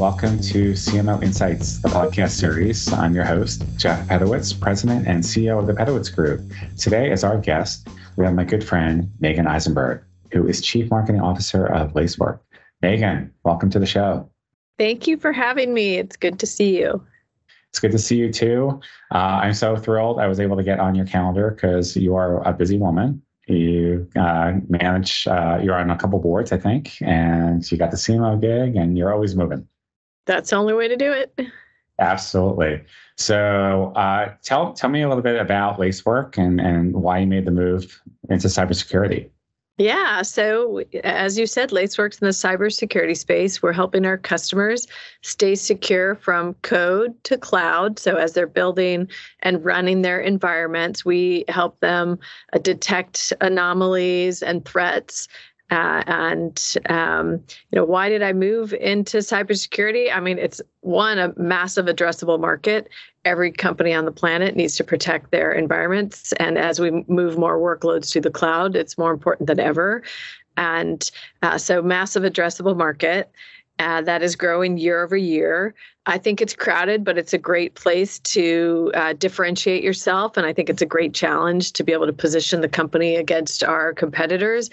welcome to CMO Insights, the podcast series. I'm your host, Jeff Pedowitz, President and CEO of the Pedowitz Group. Today, as our guest, we have my good friend, Meagen Eisenberg, who is Chief Marketing Officer of Lacework. Meagen, welcome to the show. Thank you for having me. It's good to see you. It's good to see you too. Uh, I'm so thrilled I was able to get on your calendar because you are a busy woman. You uh, manage, uh, you're on a couple boards, I think, and you got the CMO gig and you're always moving. That's the only way to do it. Absolutely. So uh, tell, tell me a little bit about Lacework and, and why you made the move into cybersecurity. Yeah. So, as you said, Laceworks in the cybersecurity space. We're helping our customers stay secure from code to cloud. So, as they're building and running their environments, we help them uh, detect anomalies and threats uh, and um, you know, why did I move into cybersecurity? I mean, it's one a massive addressable market. Every company on the planet needs to protect their environments, and as we move more workloads to the cloud, it's more important than ever. And uh, so, massive addressable market uh, that is growing year over year. I think it's crowded, but it's a great place to uh, differentiate yourself. And I think it's a great challenge to be able to position the company against our competitors.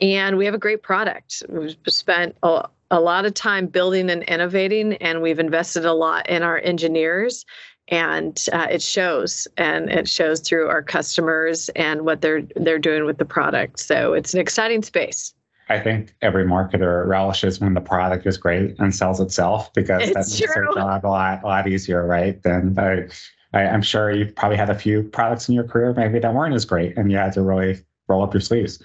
And we have a great product. We've spent a, a lot of time building and innovating, and we've invested a lot in our engineers and uh, it shows and it shows through our customers and what they're they're doing with the product so it's an exciting space I think every marketer relishes when the product is great and sells itself because it's that makes true. their job a lot, a lot easier, right? Then I, I, am sure you probably had a few products in your career maybe that weren't as great, and you had to really roll up your sleeves.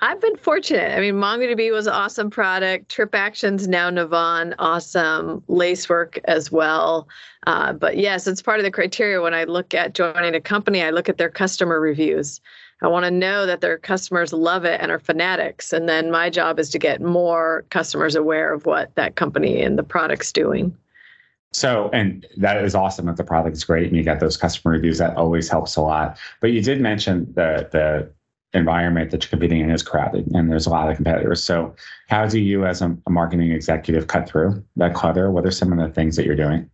I've been fortunate. I mean, MongoDB was an awesome product. TripActions, now Navan, awesome. Lacework as well. Uh, but yes, it's part of the criteria when I look at joining a company, I look at their customer reviews. I want to know that their customers love it and are fanatics. And then my job is to get more customers aware of what that company and the product's doing. So, and that is awesome that the product is great and you get those customer reviews. That always helps a lot. But you did mention the the environment that you're competing in is crowded and there's a lot of competitors. So, how do you, as a, a marketing executive, cut through that clutter? What are some of the things that you're doing?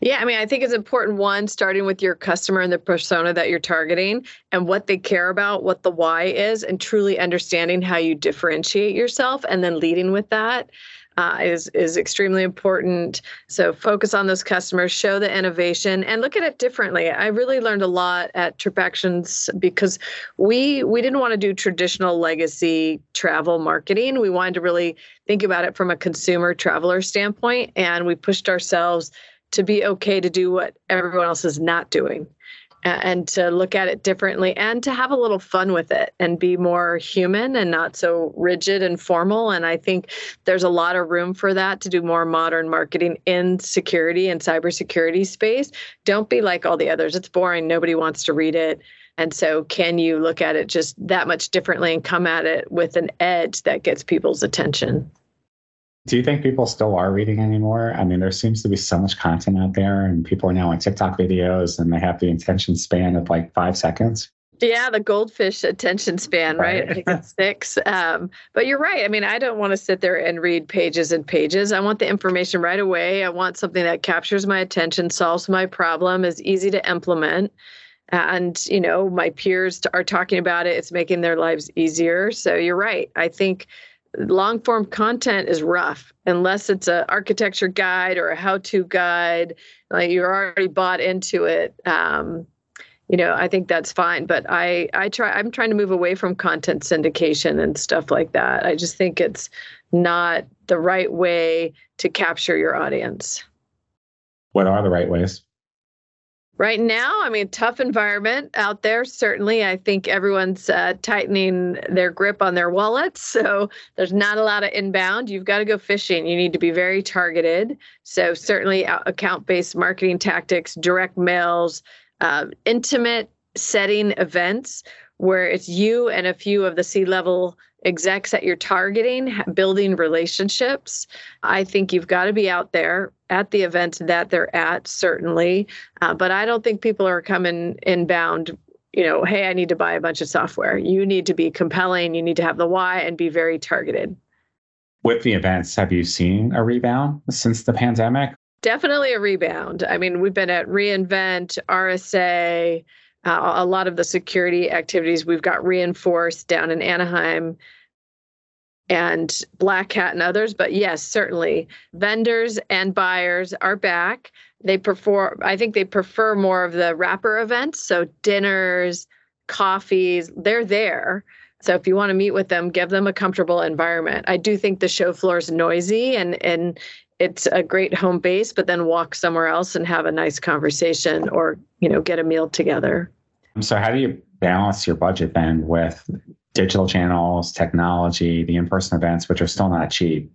Yeah, I mean, I think it's important one, starting with your customer and the persona that you're targeting and what they care about, what the why is, and truly understanding how you differentiate yourself and then leading with that. Uh, is is extremely important. So focus on those customers, show the innovation, and look at it differently. I really learned a lot at TripActions because we we didn't want to do traditional legacy travel marketing. We wanted to really think about it from a consumer traveler standpoint, and we pushed ourselves to be okay to do what everyone else is not doing and to look at it differently and to have a little fun with it and be more human and not so rigid and formal. And I think there's a lot of room for that to do more modern marketing in security and cybersecurity space. Don't be like all the others. It's boring. Nobody wants to read it. And so, can you look at it just that much differently and come at it with an edge that gets people's attention? Do you think people still are reading anymore? I mean, there seems to be so much content out there, and people are now on TikTok videos and they have the attention span of like five seconds. Yeah, the goldfish attention span, right? right? It's six. Um, but you're right. I mean, I don't want to sit there and read pages and pages. I want the information right away. I want something that captures my attention, solves my problem, is easy to implement. And, you know, my peers are talking about it. It's making their lives easier. So you're right. I think long form content is rough unless it's an architecture guide or a how to guide. Like you're already bought into it. Um, you know i think that's fine but i i try i'm trying to move away from content syndication and stuff like that. I just think it's not the right way to capture your audience. What are the right ways Right now, I mean, tough environment out there. Certainly, I think everyone's uh, tightening their grip on their wallets. So there's not a lot of inbound. You've got to go fishing. You need to be very targeted. So, certainly, account based marketing tactics, direct mails, uh, intimate setting events where it's you and a few of the C level execs that you're targeting, building relationships. I think you've got to be out there at the events that they're at, certainly. Uh, but I don't think people are coming inbound, you know, hey, I need to buy a bunch of software. You need to be compelling, you need to have the why and be very targeted. With the events, have you seen a rebound since the pandemic? Definitely a rebound. I mean, we've been at reInvent, RSA, uh, a lot of the security activities we've got re:Inforce down in Anaheim and Black Hat and others. But yes, certainly vendors and buyers are back. They prefer, I think they prefer more of the wrapper events. So dinners, coffees, they're there. So if you want to meet with them, give them a comfortable environment. I do think the show floor is noisy and and it's a great home base, but then walk somewhere else and have a nice conversation or, you know, get a meal together. So how do you balance your budget then with digital channels, technology, the in-person events, which are still not cheap.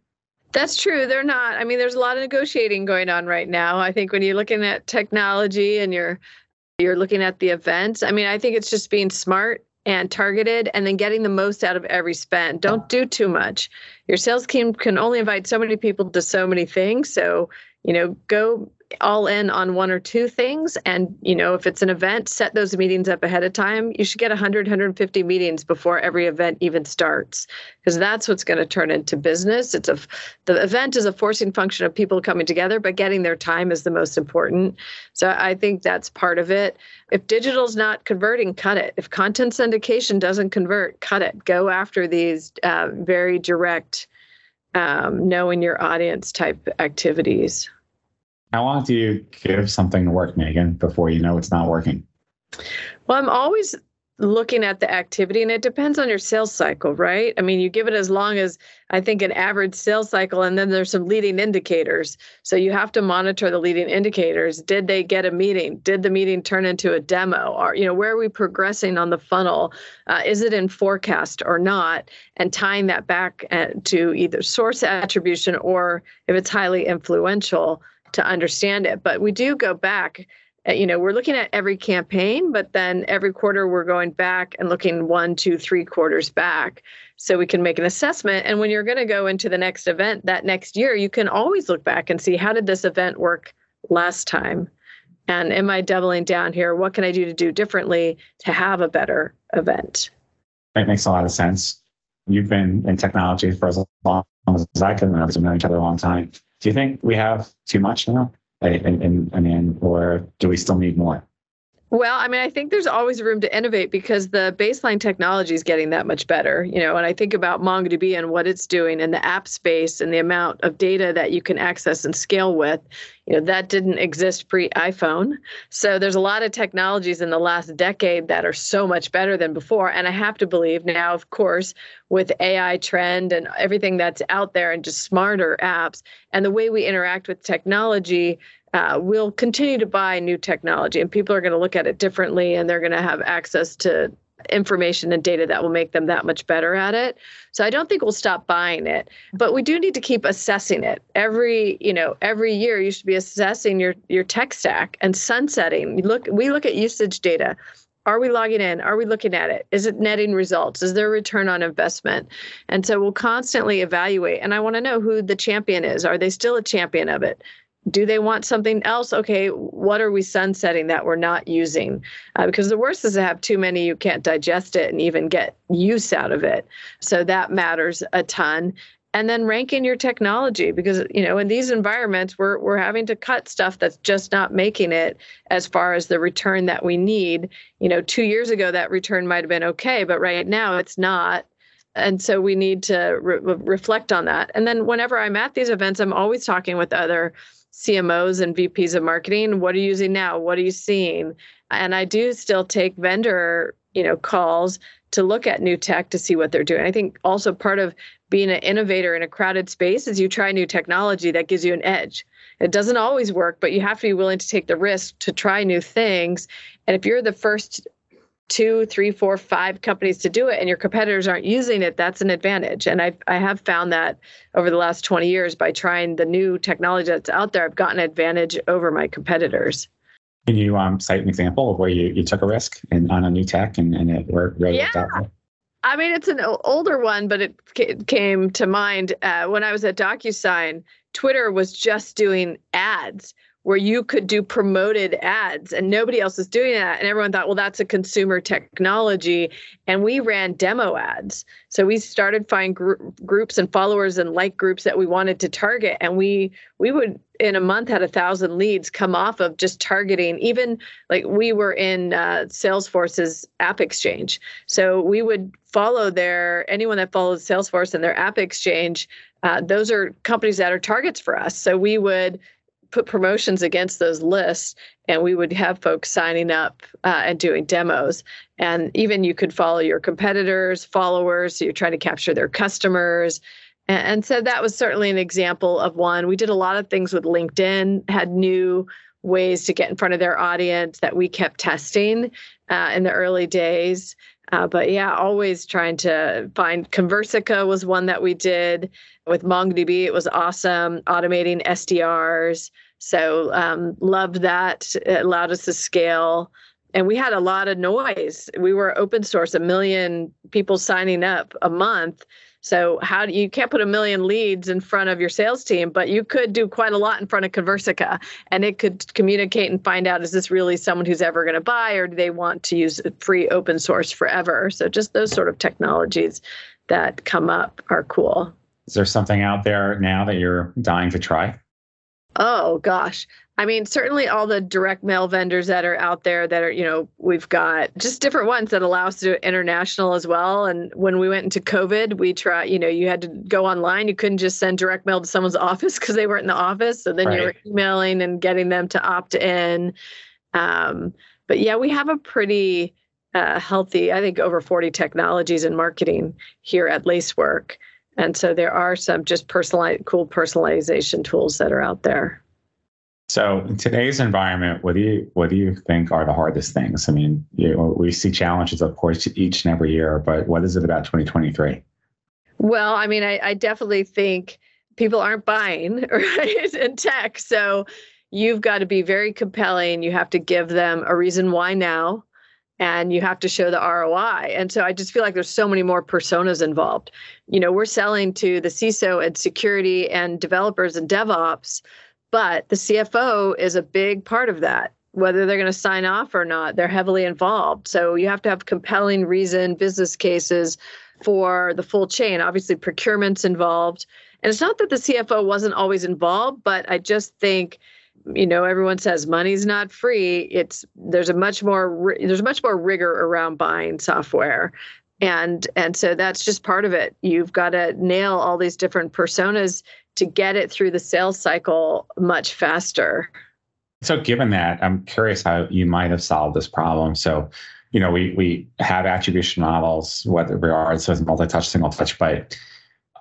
That's true. They're not. I mean, there's a lot of negotiating going on right now. I think when you're looking at technology and you're you're looking at the events, I mean, I think it's just being smart and targeted and then getting the most out of every spend. Don't do too much. Your sales team can only invite so many people to so many things. So, you know, go all in on one or two things. And you know if it's an event set those meetings up ahead of time. You should get 100 150 meetings before every event even starts because that's what's going to turn into business. It's a the event is a forcing function of people coming together but getting their time is the most important. So i think that's part of it. If digital's not converting cut it. If content syndication doesn't convert cut it. Go after these uh, very direct um, knowing your audience type activities how long do you give something to work, Meagen, before you know it's not working? Well, I'm always looking at the activity and it depends on your sales cycle, right? I mean, you give it as long as I think an average sales cycle and then there's some leading indicators. So you have to monitor the leading indicators. Did they get a meeting? Did the meeting turn into a demo? Or you know, where are we progressing on the funnel? Uh, is it in forecast or not? And tying that back uh, to either source attribution or if it's highly influential, to understand it. But we do go back. Uh, you know, we're looking at every campaign, but then every quarter we're going back and looking one, two, three quarters back so we can make an assessment. And when you're going to go into the next event that next year, you can always look back and see how did this event work last time? And am I doubling down here? What can I do to do differently to have a better event? That makes a lot of sense. You've been in technology for as long as I can remember. We've known each other a long time. Do you think we have too much now? And, I mean, or do we still need more? Well, I mean, I think there's always room to innovate because the baseline technology is getting that much better. You know, and I think about MongoDB and what it's doing in the app space and the amount of data that you can access and scale with. You know, that didn't exist pre iPhone. So there's a lot of technologies in the last decade that are so much better than before. And I have to believe now, of course, with AI trend and everything that's out there and just smarter apps and the way we interact with technology, uh, we'll continue to buy new technology and people are going to look at it differently and they're going to have access to information and data that will make them that much better at it. So I don't think we'll stop buying it, but we do need to keep assessing it. Every, you know, every year you should be assessing your your tech stack and sunsetting. You look we look at usage data. Are we logging in? Are we looking at it? Is it netting results? Is there a return on investment? And so we'll constantly evaluate. And I want to know who the champion is. Are they still a champion of it? Do they want something else? Okay what are we sunsetting that we're not using? Uh, because the worst is to have too many you can't digest it and even get use out of it. So that matters a ton. And then ranking your technology because you know in these environments we're we're having to cut stuff that's just not making it as far as the return that we need. You know 2 years ago that return might have been okay but right now it's not. And so we need to re- reflect on that. And then whenever i'm at these events i'm always talking with other CMOs and VPs of marketing. What are you using now? What are you seeing? And I do still take vendor, you know, calls to look at new tech to see what they're doing. I think also part of being an innovator in a crowded space is you try new technology that gives you an edge. It doesn't always work, but you have to be willing to take the risk to try new things. And if you're the first two, three, four, five companies to do it and your competitors aren't using it, that's an advantage. And I I have found that over the last 20 years by trying the new technology that's out there, I've gotten advantage over my competitors. Can you um, cite an example of where you, you took a risk and on a new tech and, and it worked really yeah. out? I mean, it's an older one, but it came to mind uh, when I was at DocuSign. Twitter was just doing ads where you could do promoted ads and nobody else was doing that. And everyone thought, well, that's a consumer technology. And we ran demo ads. So we started find gr- groups and followers and like groups that we wanted to target. And we we would in a month had a thousand leads come off of just targeting even like we were in uh, salesforce's app exchange so we would follow their anyone that follows salesforce and their app exchange uh, those are companies that are targets for us so we would put promotions against those lists and we would have folks signing up uh, and doing demos. And even you could follow your competitors followers so you're trying to capture their customers. And, and so that was certainly an example of one. We did a lot of things with linkedin had new ways to get in front of their audience that we kept testing uh, in the early days uh, but yeah, always trying to find Conversica was one that we did with MongoDB. It was awesome, automating SDRs. So um, loved that. It allowed us to scale. And we had a lot of noise. We were open source, a million people signing up a month. So how do you can't put a million leads in front of your sales team, but you could do quite a lot in front of Conversica and it could communicate and find out is this really someone who's ever going to buy or do they want to use free open source forever? So just those sort of technologies that come up are cool. Is there something out there now that you're dying to try? Oh gosh. I mean, certainly all the direct mail vendors that are out there that are, you know, we've got just different ones that allow us to do international as well. And when we went into COVID, we try, you know, you had to go online. You couldn't just send direct mail to someone's office because they weren't in the office. So then right. you were emailing and getting them to opt in. Um, but yeah, we have a pretty uh, healthy, I think, over 40 technologies in marketing here at Lacework. And so there are some just personalized, cool personalization tools that are out there. So in today's environment, what do you what do you think are the hardest things? I mean, you know, we see challenges, of course, each and every year, but what is it about 2023? Well, I mean, I, I definitely think people aren't buying right in tech, so you've got to be very compelling. You have to give them a reason why now, and you have to show the ROI. And so I just feel like there's so many more personas involved. You know, we're selling to the CISO and security and developers and DevOps but the CFO is a big part of that. Whether they're going to sign off or not, they're heavily involved. So you have to have compelling reason, business cases for the full chain. Obviously, procurement's involved. And it's not that the CFO wasn't always involved, but I just think you know everyone says money's not free it's there's a much more there's much more rigor around buying software and and so that's just part of it you've got to nail all these different personas to get it through the sales cycle much faster. So, given that, I'm curious how you might have solved this problem. So, you know, we we have attribution models, whether we are so multi-touch, single touch, but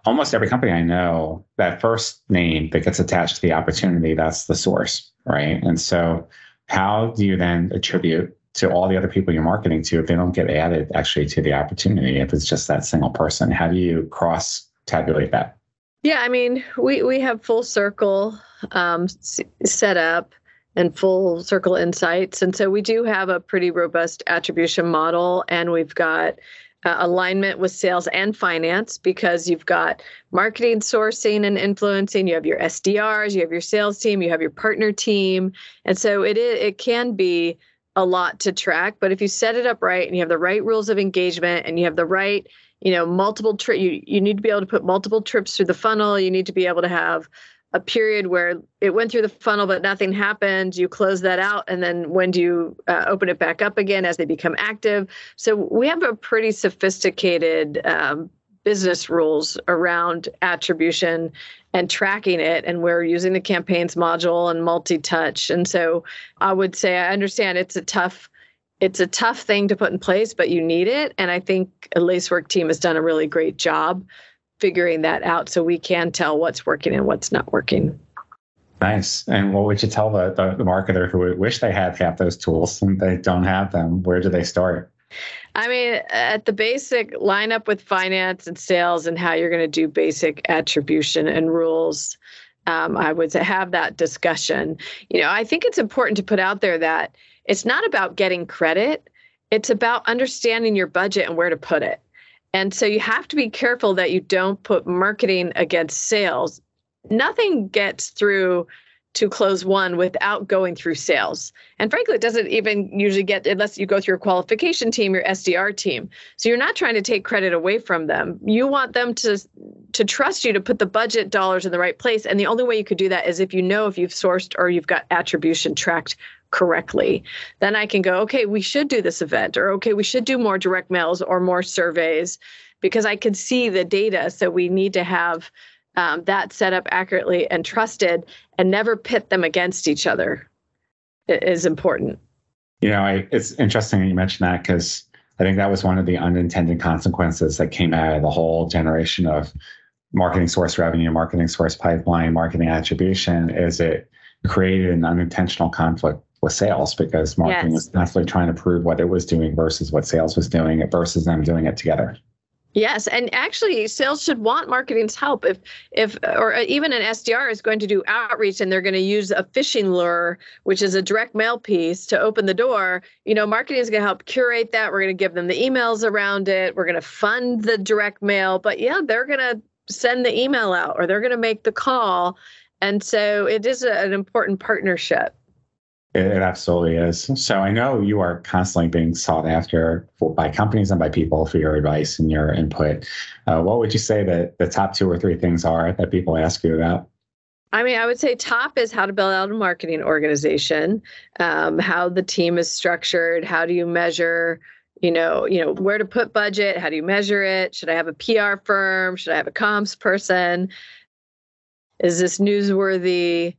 almost every company I know, that first name that gets attached to the opportunity, that's the source, right? And so, how do you then attribute to all the other people you're marketing to if they don't get added actually to the opportunity if it's just that single person? How do you cross tabulate that? Yeah, I mean, we we have full circle um, set up and full circle insights, and so we do have a pretty robust attribution model, and we've got uh, alignment with sales and finance because you've got marketing, sourcing, and influencing. You have your SDRs, you have your sales team, you have your partner team, and so it is, it can be a lot to track. But if you set it up right and you have the right rules of engagement and you have the right you know multiple trip you, you need to be able to put multiple trips through the funnel. You need to be able to have a period where it went through the funnel but nothing happened. You close that out and then when do you uh, open it back up again as they become active? So we have a pretty sophisticated um, business rules around attribution and tracking it and we're using the campaigns module and multi-touch. And so i would say i understand it's a tough it's a tough thing to put in place, but you need it. And I think a Lacework team has done a really great job figuring that out so we can tell what's working and what's not working. Nice. And what would you tell the, the, the marketer who wish they had half those tools and they don't have them? Where do they start? I mean, at the basic, line up with finance and sales and how you're going to do basic attribution and rules. Um, I would say have that discussion. You know, I think it's important to put out there that it's not about getting credit, it's about understanding your budget and where to put it. And so you have to be careful that you don't put marketing against sales. Nothing gets through to close one without going through sales. And frankly, it doesn't even usually get unless you go through your qualification team, your SDR team. So you're not trying to take credit away from them. You want them to to trust you to put the budget dollars in the right place. And the only way you could do that is if you know if you've sourced or you've got attribution tracked correctly. Then I can go, okay, we should do this event, or okay, we should do more direct mails or more surveys because I can see the data. So we need to have um, that set up accurately and trusted and never pit them against each other it is important. You know, I, it's interesting that you mentioned that because I think that was one of the unintended consequences that came out of the whole generation of marketing source revenue, marketing source pipeline, marketing attribution, is it created an unintentional conflict with sales because marketing yes. was constantly trying to prove what it was doing versus what sales was doing versus them doing it together. Yes, and actually, sales should want marketing's help. If, if, or even an SDR is going to do outreach and they're going to use a phishing lure, which is a direct mail piece, to open the door. You know, marketing is going to help curate that. We're going to give them the emails around it. We're going to fund the direct mail, but yeah, they're going to send the email out or they're going to make the call, and so it is a, an important partnership. It, absolutely is. So I know you are constantly being sought after for, by companies and by people for your advice and your input. Uh, what would you say that the top two or three things are that people ask you about? I mean, I would say top is how to build out a marketing organization, um, how the team is structured, how do you measure, you know, you know where to put budget, how do you measure it? Should I have a PR firm? Should I have a comms person? Is this newsworthy?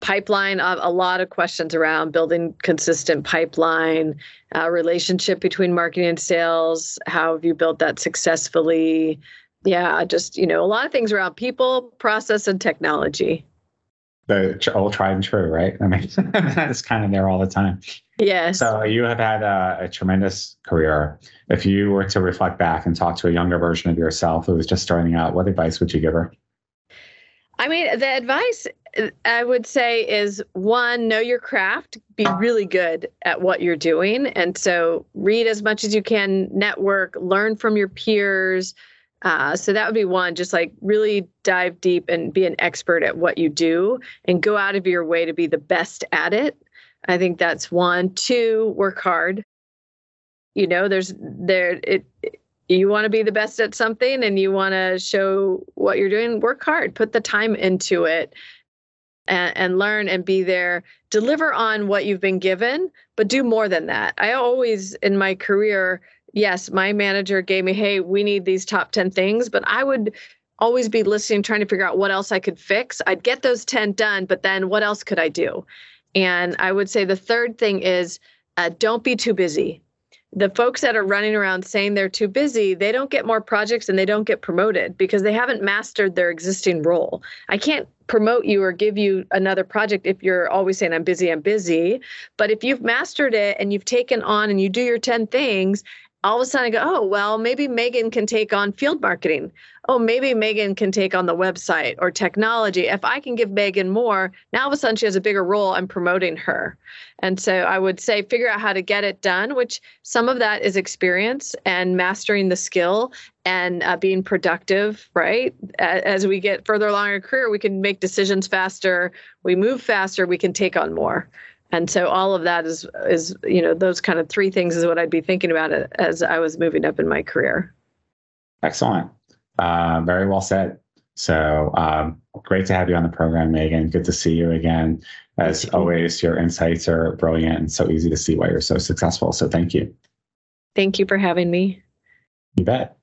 Pipeline uh, a lot of questions around building consistent pipeline uh, relationship between marketing and sales. How have you built that successfully? Yeah just you know a lot of things around people process and technology. The old tried and true right? I mean that's kind of there all the time. Yes. So you have had a, a tremendous career. If you were to reflect back and talk to a younger version of yourself who was just starting out what advice would you give her? I mean, the advice I would say is one, know your craft, be really good at what you're doing. And so read as much as you can, network, learn from your peers. Uh, so that would be one, just like really dive deep and be an expert at what you do and go out of your way to be the best at it. I think that's one. Two, work hard. You know, there's there it you want to be the best at something and you want to show what you're doing, work hard, put the time into it and, and learn and be there. Deliver on what you've been given, but do more than that. I always, in my career, yes, my manager gave me, hey, we need these top 10 things, but I would always be listening, trying to figure out what else I could fix. I'd get those 10 done, but then what else could I do? And I would say the third thing is uh, don't be too busy the folks that are running around saying they're too busy, they don't get more projects and they don't get promoted because they haven't mastered their existing role. I can't promote you or give you another project if you're always saying I'm busy, I'm busy. But if you've mastered it and you've taken on and you do your 10 things all of a sudden I go, oh, well, maybe Meagen can take on field marketing. Oh, maybe Meagen can take on the website or technology. If I can give Meagen more, now all of a sudden she has a bigger role. I'm promoting her. And so I would say figure out how to get it done, which some of that is experience and mastering the skill and uh, being productive, right? As we get further along in our career, we can make decisions faster, we move faster, we can take on more and so all of that is is you know those kind of three things is what I'd be thinking about as I was moving up in my career. Excellent, uh, very well said. So um, great to have you on the program, Meagen. Good to see you again. As always, your insights are brilliant and so easy to see why you're so successful. So thank you. Thank you for having me. You bet.